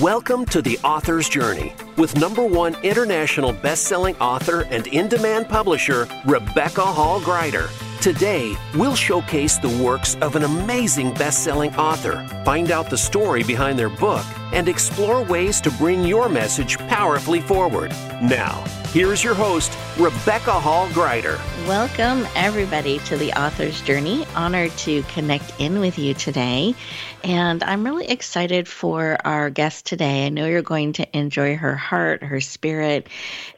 Welcome to The Author's Journey with number one international best-selling author and in-demand publisher, Rebecca Hall Gruyter. Today, we'll showcase the works of an amazing best-selling author, find out the story behind their book, and explore ways to bring your message powerfully forward. Now, here's your host, Rebecca Hall Gruyter. Welcome, everybody, to the author's journey. Honored to connect in with you today. And I'm really excited for our guest today. I know you're going to enjoy her heart, her spirit.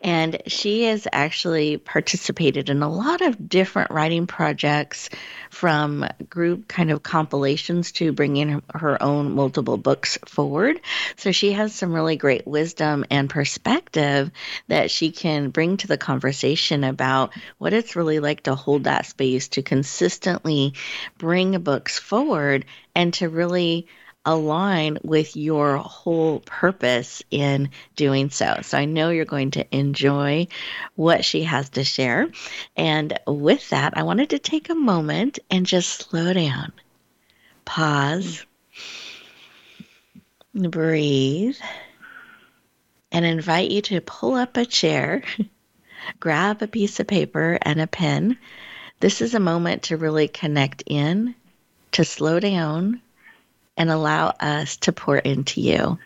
And she has actually participated in a lot of different writing projects from group kind of compilations to bringing her own multiple books forward. So she has some really great wisdom and perspective that she can bring to the conversation about what it's really like to hold that space to consistently bring books forward and to really align with your whole purpose in doing so. So I know you're going to enjoy what she has to share. And with that, I wanted to take a moment and just slow down, pause, mm. Breathe, and invite you to pull up a chair, grab a piece of paper and a pen. This is a moment to really connect in, to slow down and allow us to pour into you.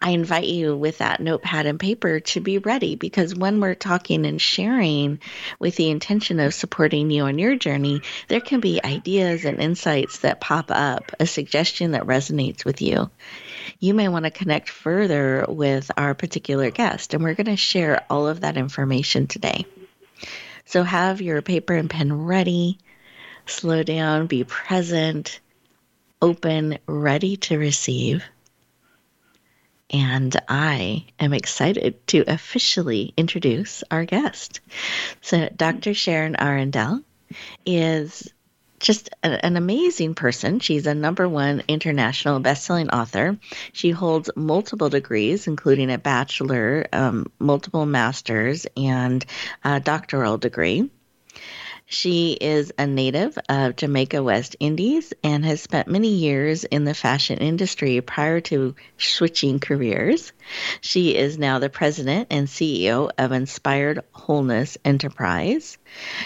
I invite you with that notepad and paper to be ready because when we're talking and sharing with the intention of supporting you on your journey, there can be ideas and insights that pop up, a suggestion that resonates with you. You may want to connect further with our particular guest, and we're going to share all of that information today. So have your paper and pen ready, slow down, be present open, ready to receive. And I am excited to officially introduce our guest. So, Dr. Sharon Arrindell is just a, an amazing person. She's a number one international best-selling author. She holds multiple degrees, including a bachelor, um, multiple masters, and a doctoral degree. She is a native of Jamaica, West Indies, and has spent many years in the fashion industry prior to switching careers. She is now the president and CEO of Inspired Wholeness Enterprise.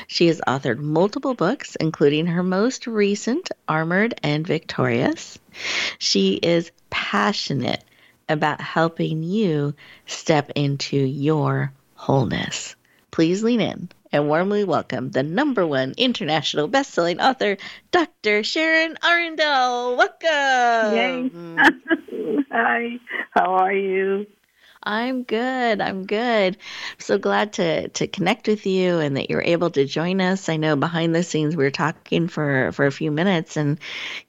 She has authored multiple books, including her most recent, Armored and Victorious. She is passionate about helping you step into your wholeness. Please lean in and warmly welcome the number one international best-selling author, Dr. Sharon Arrindell. Welcome. Yay. Hi. How are you? I'm good. I'm good. I'm So glad to to connect with you and that you're able to join us. I know behind the scenes we were talking for for a few minutes, and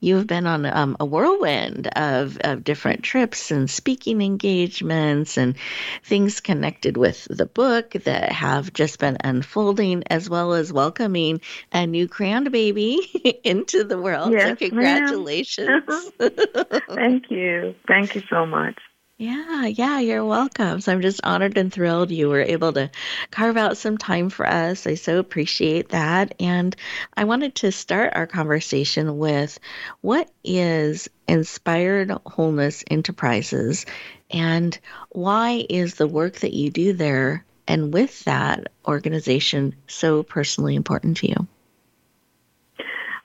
you've been on um, a whirlwind of of different trips and speaking engagements and things connected with the book that have just been unfolding, as well as welcoming a new grandbaby into the world. Yes, so congratulations! Thank you. Thank you so much. Yeah, yeah, you're welcome. So I'm just honored and thrilled you were able to carve out some time for us. I so appreciate that. And I wanted to start our conversation with what is Inspired Wholeness Enterprises and why is the work that you do there and with that organization so personally important to you?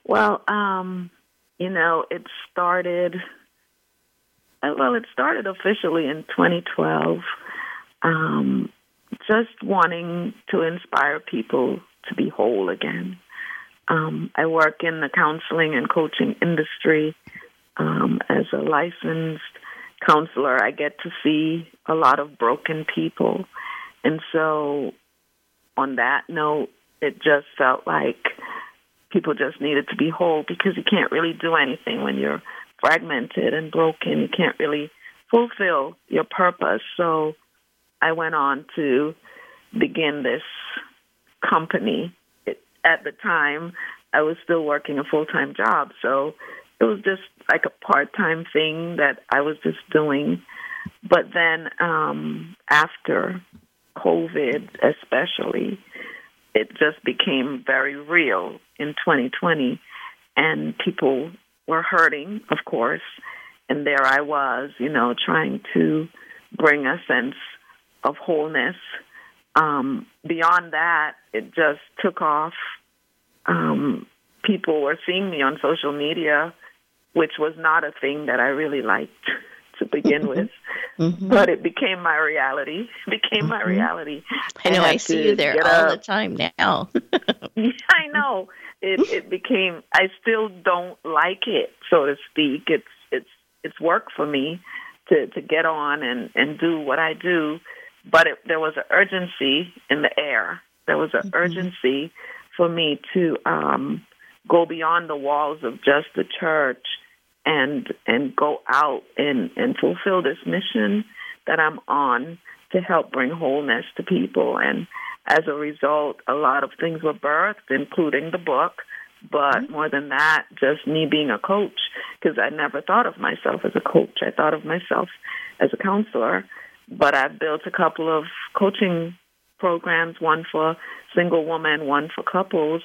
Well, um, you know, it started well, it started officially in 2012. Um, just wanting to inspire people to be whole again. Um, I work in the counseling and coaching industry um, as a licensed counselor. I get to see a lot of broken people. And so, on that note, it just felt like people just needed to be whole because you can't really do anything when you're fragmented and broken. You can't really fulfill your purpose. So I went on to begin this company. It, at the time, I was still working a full time job. So it was just like a part time thing that I was just doing. But then um, after COVID, especially, it just became very real in 2020. And people were hurting, of course, and there I was, you know, trying to bring a sense of wholeness. Um, beyond that, it just took off. Um, people were seeing me on social media, which was not a thing that I really liked to begin mm-hmm. with, mm-hmm. but it became my reality. It became mm-hmm. my reality. I know. I, I see you there all up. the time now. yeah, I know. It it became. I still don't like it, so to speak. It's it's it's work for me to to get on and and do what I do, but it, there was an urgency in the air. There was an mm-hmm. urgency for me to um, go beyond the walls of just the church and and go out and and fulfill this mission that I'm on to help bring wholeness to people and as a result a lot of things were birthed including the book. But mm-hmm. more than that just me being a coach because I never thought of myself as a coach. I thought of myself as a counselor. But I've built a couple of coaching programs one for single women one for couples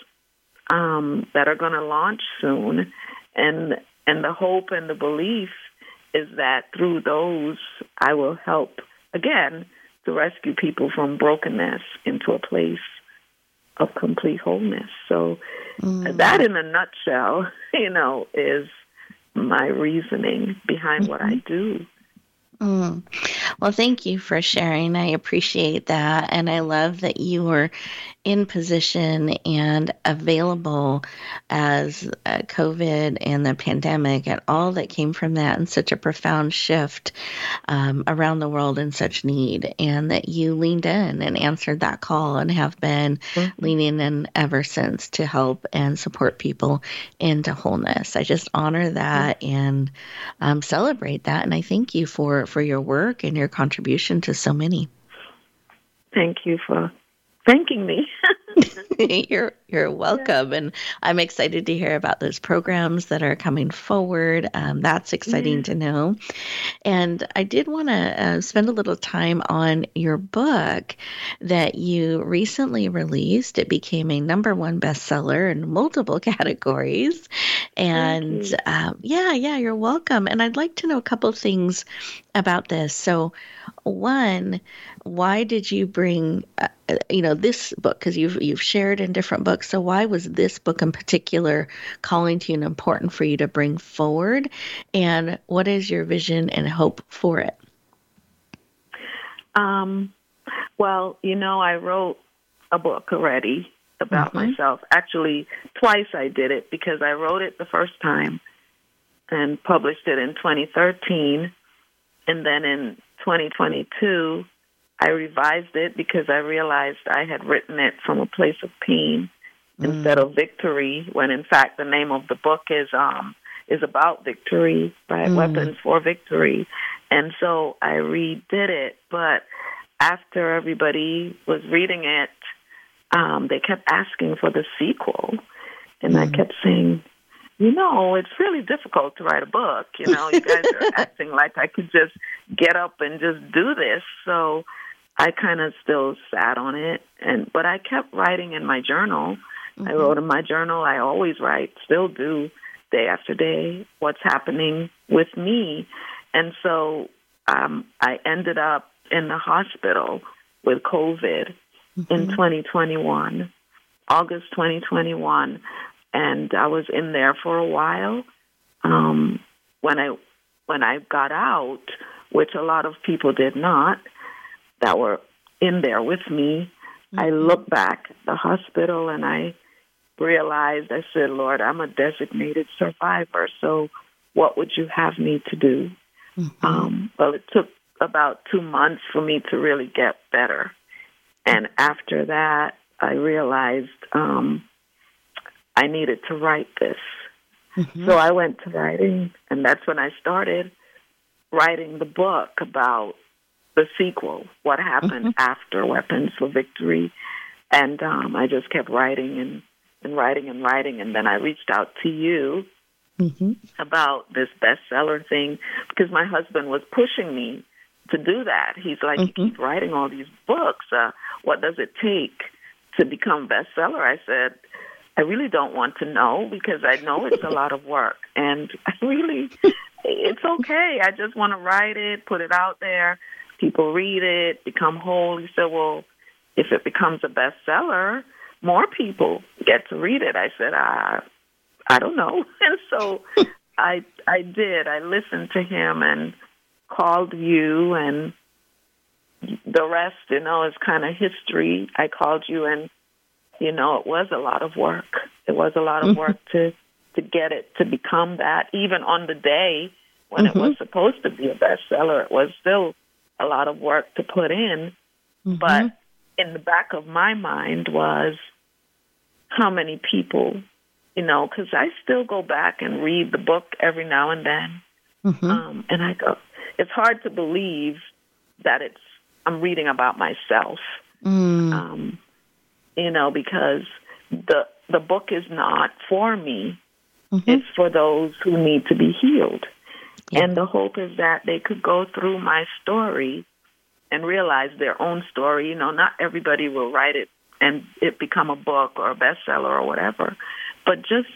um, that are going to launch soon. And and the hope and the belief is that through those, I will help again to rescue people from brokenness into a place of complete wholeness. So, mm. that in a nutshell, you know, is my reasoning behind what I mm-hmm. do. Mm. Well, thank you for sharing. I appreciate that. And I love that you were in position and available as uh, COVID and the pandemic and all that came from that and such a profound shift um, around the world in such need. And that you leaned in and answered that call and have been mm-hmm. leaning in ever since to help and support people into wholeness. I just honor that mm-hmm. and um, celebrate that. And I thank you for for your work and your contribution to so many. Thank you for thanking me. you're you're welcome, yeah. and I'm excited to hear about those programs that are coming forward. Um, that's exciting yeah. to know. And I did want to uh, spend a little time on your book that you recently released. It became a number one bestseller in multiple categories, and um, yeah, yeah, you're welcome. And I'd like to know a couple things about this. So, one, why did you bring, uh, you know, this book? Because you've you've shared in different books. So, why was this book in particular calling to you and important for you to bring forward? And what is your vision and hope for it? Um, well, you know, I wrote a book already about mm-hmm. myself. Actually, twice I did it because I wrote it the first time and published it in 2013 and then in 2022, I revised it because I realized I had written it from a place of pain mm. instead of victory. When in fact the name of the book is um is about victory, right? Mm. Weapons for victory. And so I redid it, but after everybody was reading it, um, they kept asking for the sequel, and mm. I kept saying, you know, it's really difficult to write a book. You know, you guys are acting like I could just get up and just do this. So I kind of still sat on it, and but I kept writing in my journal. Mm-hmm. I wrote in my journal. I always write, still do, day after day, what's happening with me, and so um, I ended up in the hospital with COVID mm-hmm. in 2021, August 2021 and I was in there for a while. Um, when I when I got out, which a lot of people did not, that were in there with me, mm-hmm. I looked back at the hospital and I realized I said, Lord, I'm a designated survivor, so what would you have me to do? Mm-hmm. Um, well, it took about two months for me to really get better. And after that, I realized um, I needed to write this. Mm-hmm. So I went to writing, and that's when I started writing the book about the sequel, what happened mm-hmm. after Weapons for Victory. And um, I just kept writing and, and writing and writing, and then I reached out to you mm-hmm. about this bestseller thing because my husband was pushing me to do that. He's like, mm-hmm. you keep writing all these books. Uh, what does it take to become bestseller? I said, I really don't want to know because I know it's a lot of work. And I really, it's okay. I just want to write it, put it out there. People read it, become whole. He said, well, if it becomes a bestseller, more people get to read it. I said, I, I don't know. And so I, I did. I listened to him and called you and the rest, you know, is kind of history. I called you and, you know, it was a lot of work. It was a lot of work to to get it to become that. Even on the day when mm-hmm. it was supposed to be a bestseller, it was still a lot of work to put in. Mm-hmm. But in the back of my mind was how many people, you know, because I still go back and read the book every now and then. Mm-hmm. Um, and I go, it's hard to believe that it's I'm reading about myself. Mm. Um, you know, because the the book is not for me. Mm-hmm. It's for those who need to be healed. Yeah. And the hope is that they could go through my story and realize their own story. You know, not everybody will write it and it become a book or a bestseller or whatever, but just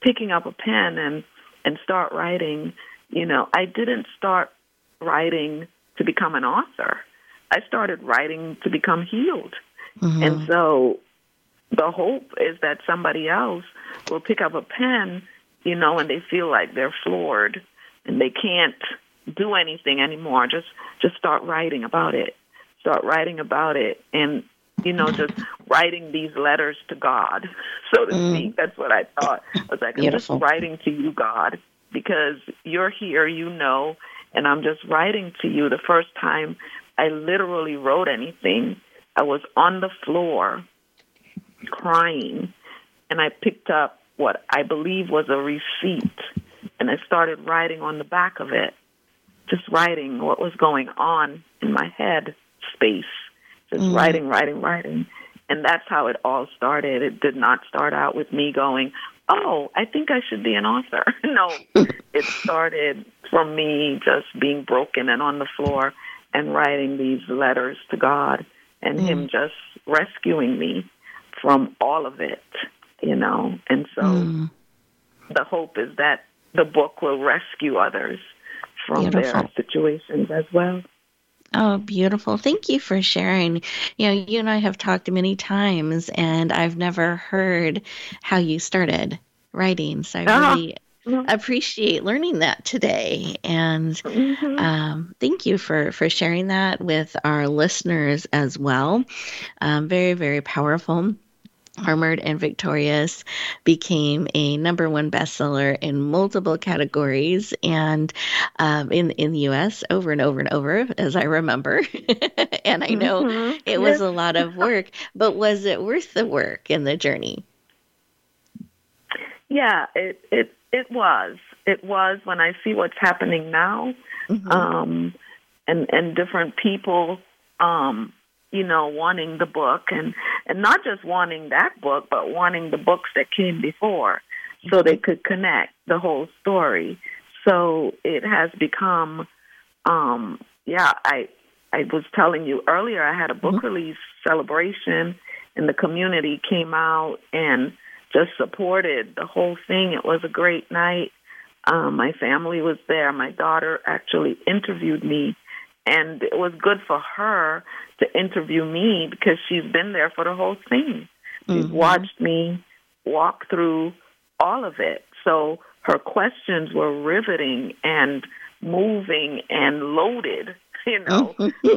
picking up a pen and and start writing. You know, I didn't start writing to become an author. I started writing to become healed. Mm-hmm. And so the hope is that somebody else will pick up a pen, you know, and they feel like they're floored and they can't do anything anymore. Just just start writing about it. Start writing about it and you know, just writing these letters to God, so to mm. speak. That's what I thought. I was like, I'm just writing to you, God, because you're here, you know, and I'm just writing to you. The first time I literally wrote anything, I was on the floor crying, and I picked up what I believe was a receipt, and I started writing on the back of it, just writing what was going on in my head space, just mm. writing, writing, writing. And that's how it all started. It did not start out with me going, oh, I think I should be an author. no, it started from me just being broken and on the floor and writing these letters to God and mm. Him just rescuing me from all of it, you know. And so mm. the hope is that the book will rescue others from Beautiful. their situations as well. Oh, beautiful. Thank you for sharing. You know, you and I have talked many times, and I've never heard how you started writing. So I ah. really mm-hmm. appreciate learning that today. And mm-hmm. um, thank you for, for sharing that with our listeners as well. Um, very, very powerful. Armored and Victorious became a number one bestseller in multiple categories and um, in in the U.S. over and over and over, as I remember. and I know mm-hmm. it was a lot of work, but was it worth the work and the journey? Yeah, it it it was. It was when I see what's happening now, mm-hmm. um, and and different people, um, you know, wanting the book and and not just wanting that book, but wanting the books that came before, so they could connect the whole story. So it has become, um, yeah. I I was telling you earlier, I had a book mm-hmm. release celebration, and the community came out and just supported the whole thing. It was a great night. Um, my family was there. My daughter actually interviewed me, and it was good for her to interview me because she's been there for the whole thing. She's mm-hmm. watched me walk through all of it. So her questions were riveting and moving and loaded, you know,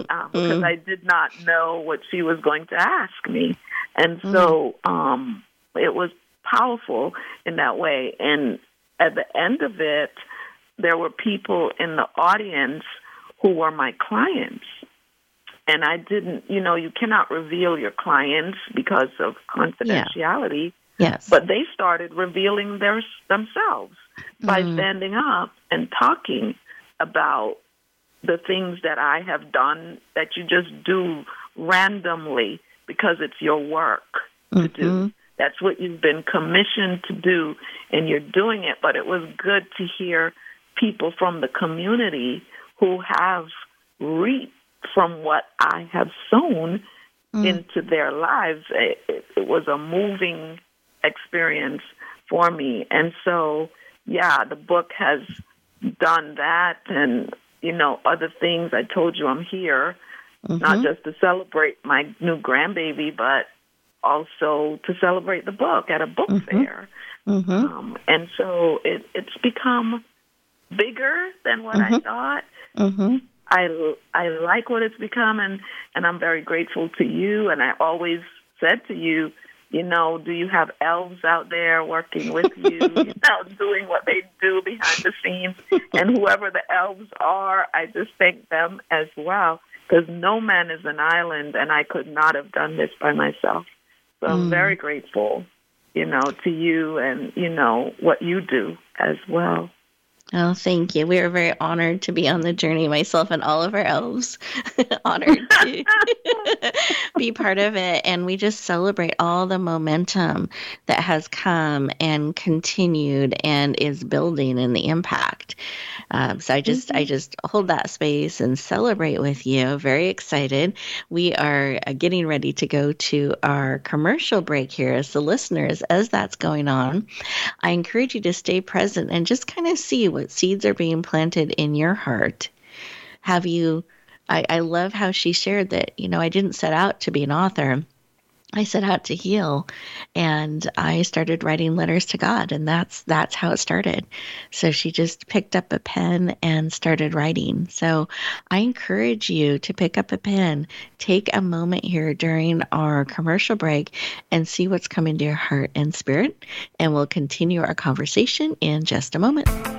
um, because I did not know what she was going to ask me. And so um, it was powerful in that way. And at the end of it, there were people in the audience who were my clients. And I didn't, you know, you cannot reveal your clients because of confidentiality. Yeah. Yes. But they started revealing their themselves by mm. standing up and talking about the things that I have done that you just do randomly because it's your work to mm-hmm. do. That's what you've been commissioned to do, and you're doing it. But it was good to hear people from the community who have reaped from what I have sown mm. into their lives. It, it, it was a moving experience for me. And so, yeah, the book has done that and you know other things. I told you I'm here mm-hmm. not just to celebrate my new grandbaby, but also to celebrate the book at a book mm-hmm. fair. Mm-hmm. Um, and so it, it's become bigger than what I mm-hmm. thought. Mm-hmm. I I like what it's become, and and I'm very grateful to you. And I always said to you, you know, do you have elves out there working with you, you know, doing what they do behind the scenes? And whoever the elves are, I just thank them as well because no man is an island, and I could not have done this by myself. So mm. I'm very grateful, you know, to you and you know what you do as well. Oh, thank you. We are very honored to be on the journey, myself and all of our elves. honored to be part of it. And we just celebrate all the momentum that has come and continued and is building and the impact. Um, so I just mm-hmm. I just hold that space and celebrate with you. Very excited. We are uh, getting ready to go to our commercial break here as the listeners as that's going on. I encourage you to stay present and just kind of see what seeds are being planted in your heart. Have you I, I love how she shared that, you know, I didn't set out to be an author. I set out to heal and I started writing letters to God and that's that's how it started. So she just picked up a pen and started writing. So I encourage you to pick up a pen, take a moment here during our commercial break and see what's coming to your heart and spirit and we'll continue our conversation in just a moment.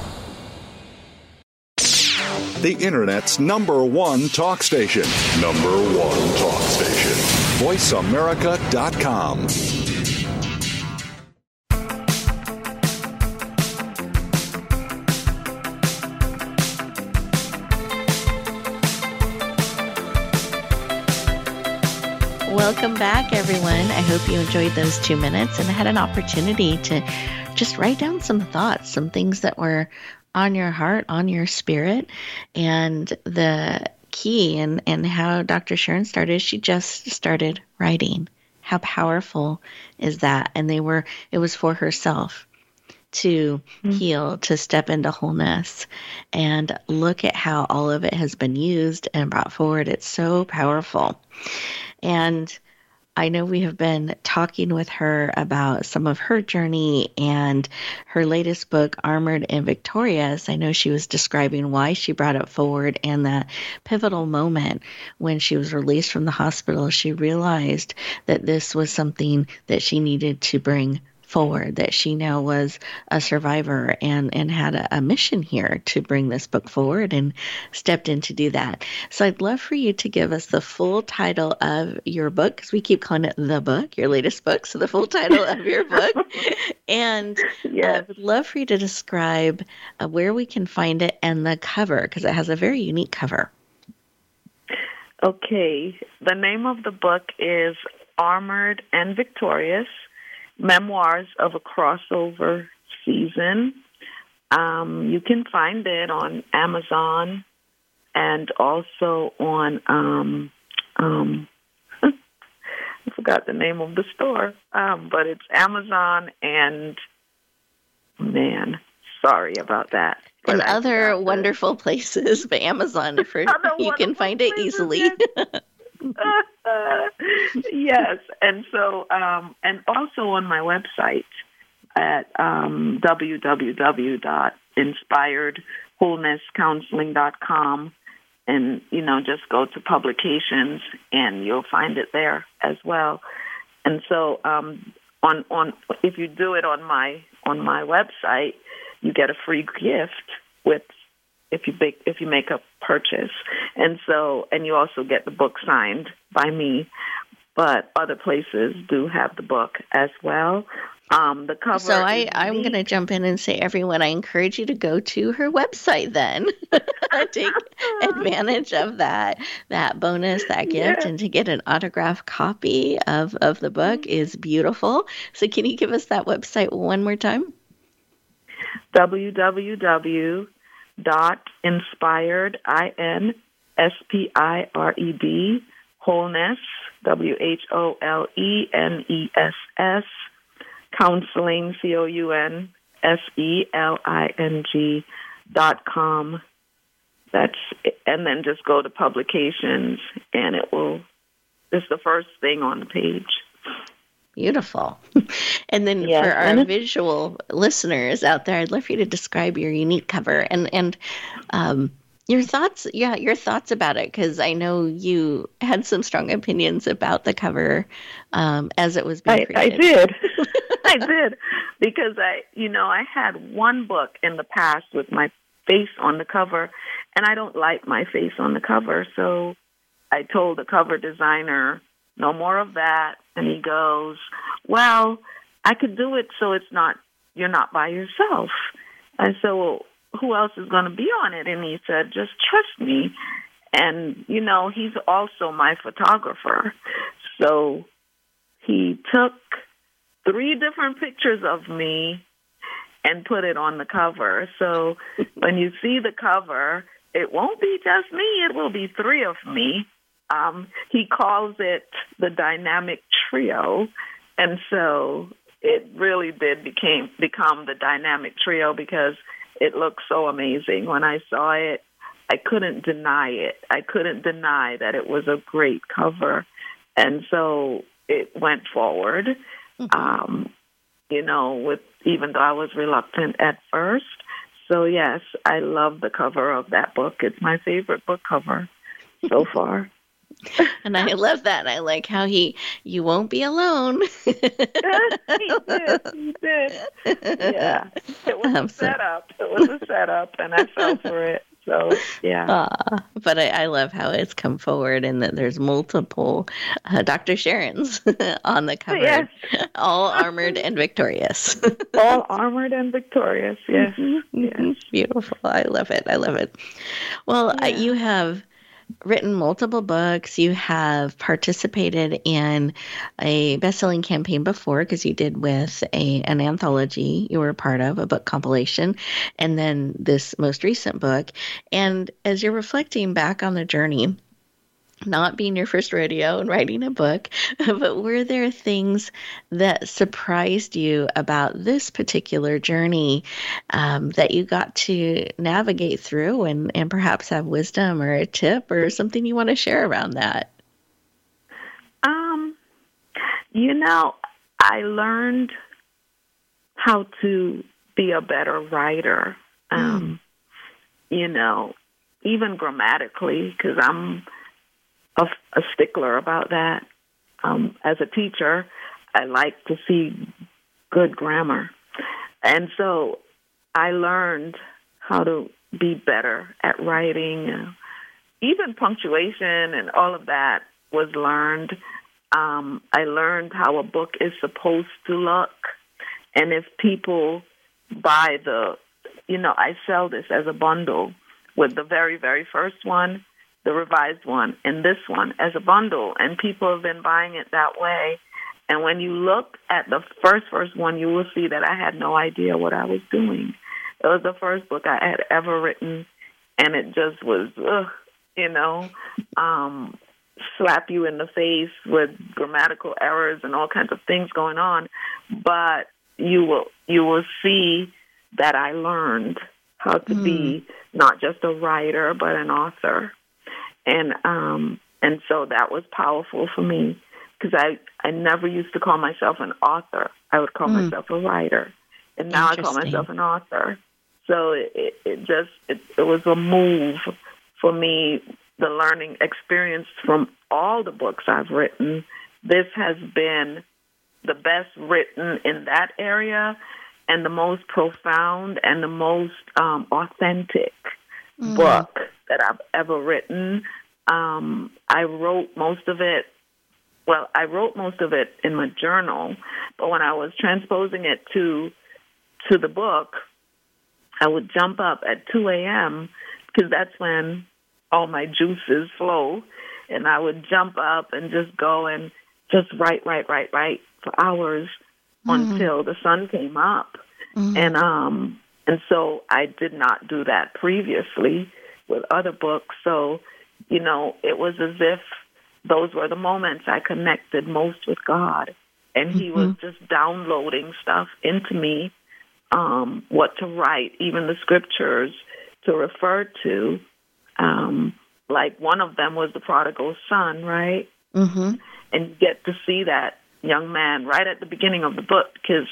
the Internet's number one talk station. Number one talk station. VoiceAmerica.com. Welcome back, everyone. I hope you enjoyed those two minutes and had an opportunity to just write down some thoughts, some things that were on your heart, on your spirit. And the key and, and how Dr. Sharon started, she just started writing. How powerful is that? And they were, it was for herself to mm-hmm. heal, to step into wholeness. And look at how all of it has been used and brought forward. It's so powerful. And I know we have been talking with her about some of her journey and her latest book, Armored and Victorious. I know she was describing why she brought it forward and that pivotal moment when she was released from the hospital. She realized that this was something that she needed to bring forward that she now was a survivor and and had a, a, mission here to bring this book forward and stepped in to do that. So i'd love for you to give us the full title of your book because we keep calling it the book your latest book so the full title of your book. And yeah. i would love for you to describe uh, where we can find it and the cover because it has a very unique cover. Okay. The name of the book is armored and victorious Memoirs of a Crossover Season. Um, you can find it on Amazon and also on um, um, I forgot the name of the store, um, but it's Amazon and man, sorry about that. And But I other wonderful places, but Amazon for you can find it easily. yes, and so um, and also on my website at um, www.inspiredwholenesscounseling.com, and you know just go to publications and you'll find it there as well. And so um, on on if you do it on my on my website, you get a free gift with if you make if you make a purchase, and so and you also get the book signed by me. But other places do have the book as well. Um, the cover. So I, I'm going to jump in and say, everyone, I encourage you to go to her website then. Take advantage of that that bonus, that gift, Yeah. and to get an autographed copy of, of the book is beautiful. So can you give us that website one more time? www dot inspired i n s p i r e d wholeness w h o l e n e s s counseling c o u n s e l i n g dot com. That's and then just go to publications and it will it's the first thing on the page Beautiful. And then Yes, for our visual listeners out there, I'd love for you to describe your unique cover and and um, your thoughts. Yeah, your thoughts about it, because I know you had some strong opinions about the cover um, as it was being I, I did. I did. Because I, you know, I had one book in the past with my face on the cover, and I don't like my face on the cover. So I told the cover designer, no more of that. And he goes, well, I could do it so it's not, you're not by yourself. I said, well, who else is going to be on it? And he said, just trust me. And, you know, he's also my photographer. So he took three different pictures of me and put it on the cover. So when you see the cover, it won't be just me, it will be three of me. Um, he calls it the dynamic trio. And so it really did became become the dynamic trio because it looked so amazing. When I saw it, I couldn't deny it. I couldn't deny that it was a great cover. And so it went forward. Um, you know, with even though I was reluctant at first. So yes, I love the cover of that book. It's my favorite book cover so far. And I love that. I like how he, you won't be alone. he did. He did. Yeah. It was Um, a so- setup. It was a setup, and I fell for it. So yeah. Ah, but I, I love how it's come forward and that there's multiple uh, Dr. Sharon's on the cover, Yes. all armored and victorious. All armored and victorious. Yes. Yes. Mhm. Beautiful. I love it. I love it. Well, uh, you have written multiple books. You have participated in a best-selling campaign before because you did with a an anthology you were a part of, a book compilation, and then this most recent book. And as you're reflecting back on the journey, not being your first rodeo and writing a book, but were there things that surprised you about this particular journey um, that you got to navigate through and, and perhaps have wisdom or a tip or something you want to share around that? Um, you know, I learned how to be a better writer. Um, You know, even grammatically, because I'm a, a stickler about that. Um, as a teacher, I like to see good grammar, and so I learned how to be better at writing. Even punctuation and all of that was learned. Um, I learned how a book is supposed to look, and if people buy the, you know, I sell this as a bundle with the very, very first one, the revised one, and this one as a bundle, and people have been buying it that way. And when you look at the first first one, you will see that I had no idea what I was doing. It was the first book I had ever written, and it just was, ugh, you know, um, slap you in the face with grammatical errors and all kinds of things going on. But you will you will see that I learned how to mm. be not just a writer but an author, and um, and so that was powerful for me because I I never used to call myself an author. I would call mm. myself a writer, and now I call myself an author. So it, it, just it, it was a move for me. The learning experience from all the books I've written, this has been the best written in that area and the most profound and the most um, authentic mm. book that I've ever written. Um, I wrote most of it. Well, I wrote most of it in my journal, but when I was transposing it to to the book, I would jump up at 2 a.m. because that's when all my juices flow, and I would jump up and just go and just write, write, write, write for hours mm-hmm. until the sun came up. Mm-hmm. And um and so I did not do that previously with other books. So, you know, it was as if those were the moments I connected most with God. And he mm-hmm. was just downloading stuff into me, um, what to write, even the scriptures to refer to. Um, like one of them was the prodigal son, right? Mm-hmm. And you get to see that young man right at the beginning of the book because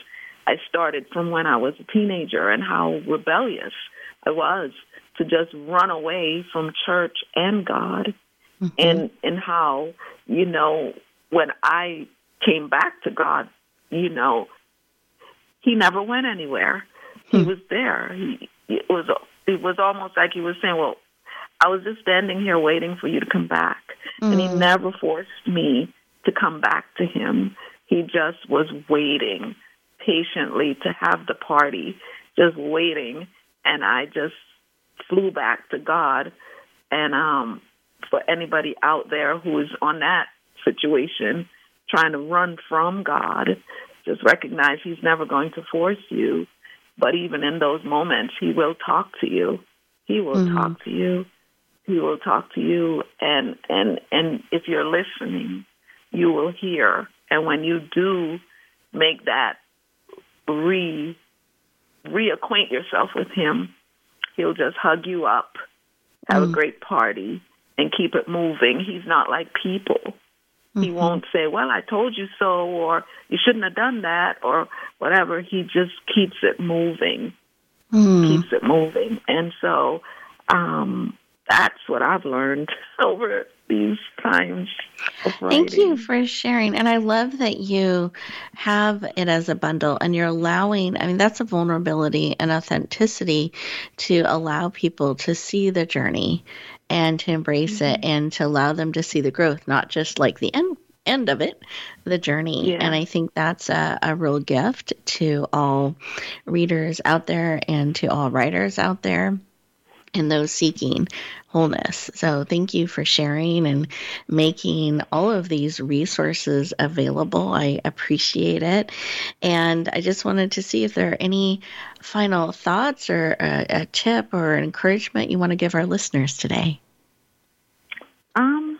I started from when I was a teenager and how rebellious I was to just run away from church and God mm-hmm. and and how you know when I came back to God, you know, he never went anywhere. He hmm. was there. He it was it was almost like he was saying, "Well, I was just standing here waiting for you to come back." Mm-hmm. And he mm. never forced me to come back to him. He just was waiting patiently to have the party, just waiting. And I just flew back to God. And um, for anybody out there who is on that situation, trying to run from God, just recognize He's never going to force you. But even in those moments, He will talk to you. He will mm-hmm. talk to you. He will talk to you. And and and if you're listening, you will hear. And when you do make that re reacquaint yourself with him, he'll just hug you up, have mm. a great party, and keep it moving. He's not like people. Mm-hmm. He won't say, "Well, I told you so," or "You shouldn't have done that," or whatever. He just keeps it moving, mm. keeps it moving, and so um, that's what I've learned over these times. Thank you for sharing. And I love that you have it as a bundle and you're allowing, I mean, that's a vulnerability and authenticity to allow people to see the journey and to embrace mm-hmm. it and to allow them to see the growth, not just like the end end of it, the journey. Yeah. And I think that's a, a real gift to all readers out there and to all writers out there and those seeking wholeness. So, thank you for sharing and making all of these resources available. I appreciate it. And I just wanted to see if there are any final thoughts or a, a tip or encouragement you want to give our listeners today. Um,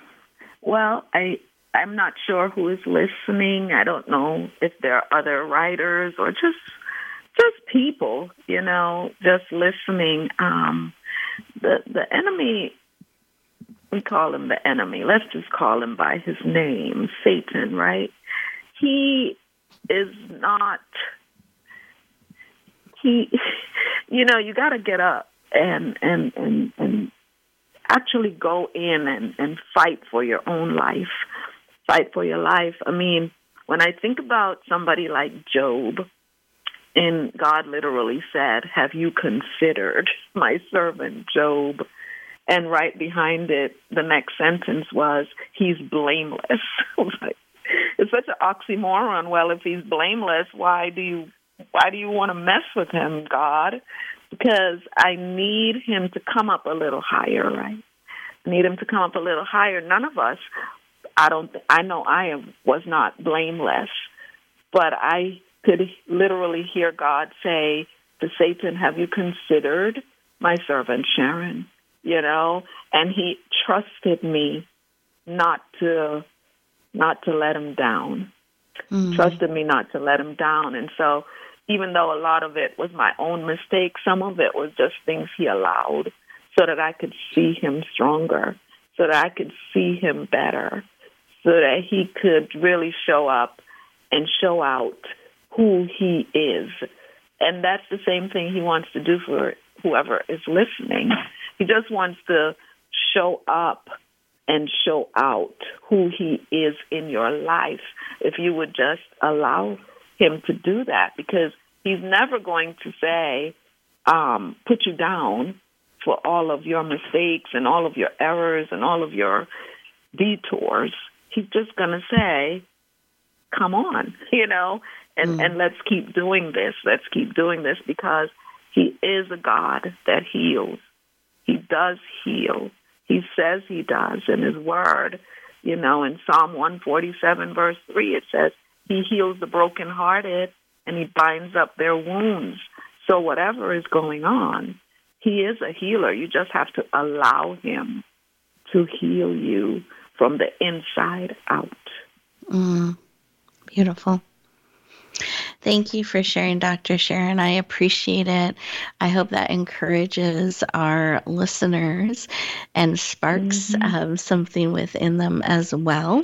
well, I I'm not sure who is listening. I don't know if there are other writers or just just people, you know, just listening. Um, the the enemy we call him the enemy. Let's just call him by his name, Satan, right? He is not he you know, you got to get up and and and and actually go in and and fight for your own life. Fight for your life. I mean, when I think about somebody like Job, and God literally said, Have you considered my servant Job? And right behind it, the next sentence was, He's blameless. it's such an oxymoron. Well, if he's blameless, why do you why do you want to mess with him, God? Because I need him to come up a little higher, right? I need him to come up a little higher. None of us, I don't, I know I am, was not blameless, but I could literally hear God say to Satan, Have you considered my servant Sharon? You know, and he trusted me not to not to let him down. Mm-hmm. Trusted me not to let him down. And so, even though a lot of it was my own mistake, some of it was just things he allowed so that I could see him stronger, so that I could see him better, so that he could really show up and show out who he is. And that's the same thing he wants to do for whoever is listening. He just wants to show up and show out who he is in your life if you would just allow him to do that because he's never going to say um, put you down for all of your mistakes and all of your errors and all of your detours he's just going to say come on you know and mm. and let's keep doing this let's keep doing this because he is a god that heals he does heal he says he does in his word. You know, in Psalm 147, verse 3, it says, He heals the brokenhearted and He binds up their wounds. So, whatever is going on, He is a healer. You just have to allow Him to heal you from the inside out. Mm, beautiful. Thank you for sharing, Dr. Sharon. I appreciate it. I hope that encourages our listeners and sparks mm-hmm. um, something within them as well.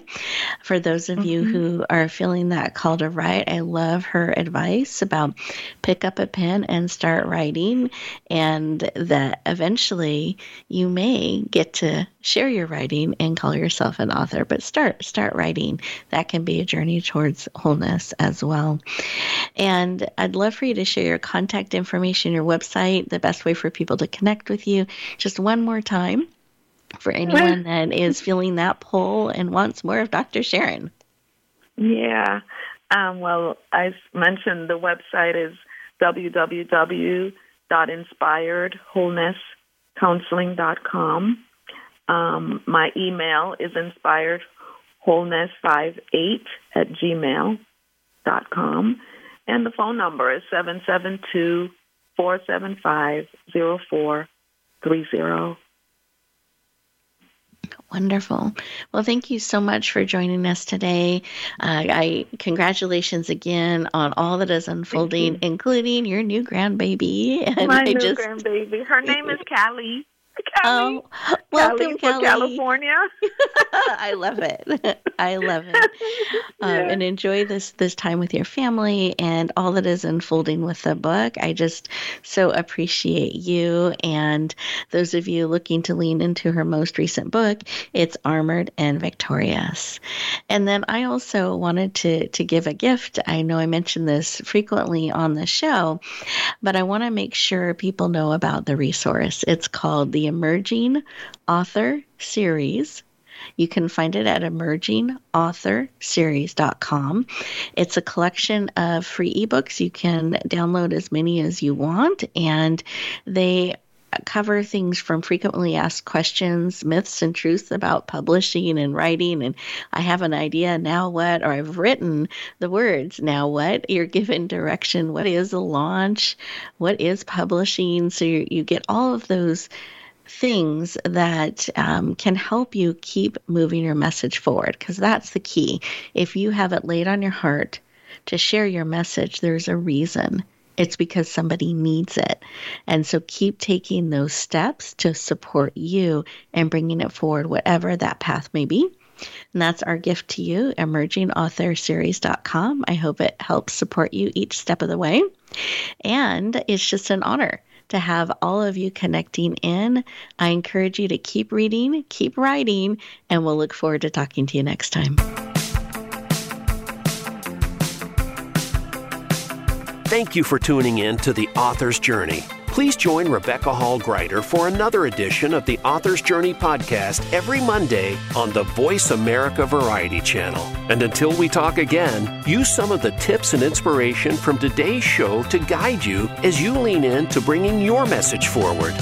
For those of mm-hmm. you who are feeling that call to write, I love her advice about pick up a pen and start writing, and that eventually you may get to share your writing and call yourself an author, but start start writing. That can be a journey towards wholeness as well. And I'd love for you to share your contact information, your website, the best way for people to connect with you. Just one more time for anyone that is feeling that pull and wants more of Dr. Sharon. Yeah. Um, well, I mentioned the website is www.inspiredwholenesscounseling.com. Um, my email is inspiredwholeness58 at gmail.com. And the phone number is 772 475 0430. Wonderful. Well, thank you so much for joining us today. Uh, I congratulations again on all that is unfolding, including your new grandbaby. And My I new just, grandbaby. Her name is Callie. Callie. Oh, welcome, Callie, California. I love it. I love it. Um, yeah. And enjoy this this time with your family and all that is unfolding with the book. I just so appreciate you and those of you looking to lean into her most recent book. It's Armored and Victorious. And then I also wanted to to give a gift. I know I mentioned this frequently on the show, but I want to make sure people know about the resource. It's called the Emerging Author Series. You can find it at emergingauthorseries.com. It's a collection of free ebooks. You can download as many as you want, and they cover things from frequently asked questions, myths and truths about publishing and writing. And I have an idea, now what? Or I've written the words, now what? You're given direction. What is a launch? What is publishing? So you, you get all of those things that um, can help you keep moving your message forward because that's the key. If you have it laid on your heart to share your message, there's a reason. It's because somebody needs it. And so keep taking those steps to support you and bringing it forward, whatever that path may be. And that's our gift to you, emergingauthorseries.com. I hope it helps support you each step of the way. And it's just an honor to have all of you connecting in. I encourage you to keep reading, keep writing, and we'll look forward to talking to you next time. Thank you for tuning in to The Author's Journey. Please join Rebecca Hall Gruyter for another edition of the Author's Journey podcast every Monday on the Voice America Variety Channel. And until we talk again, use some of the tips and inspiration from today's show to guide you as you lean in to bringing your message forward.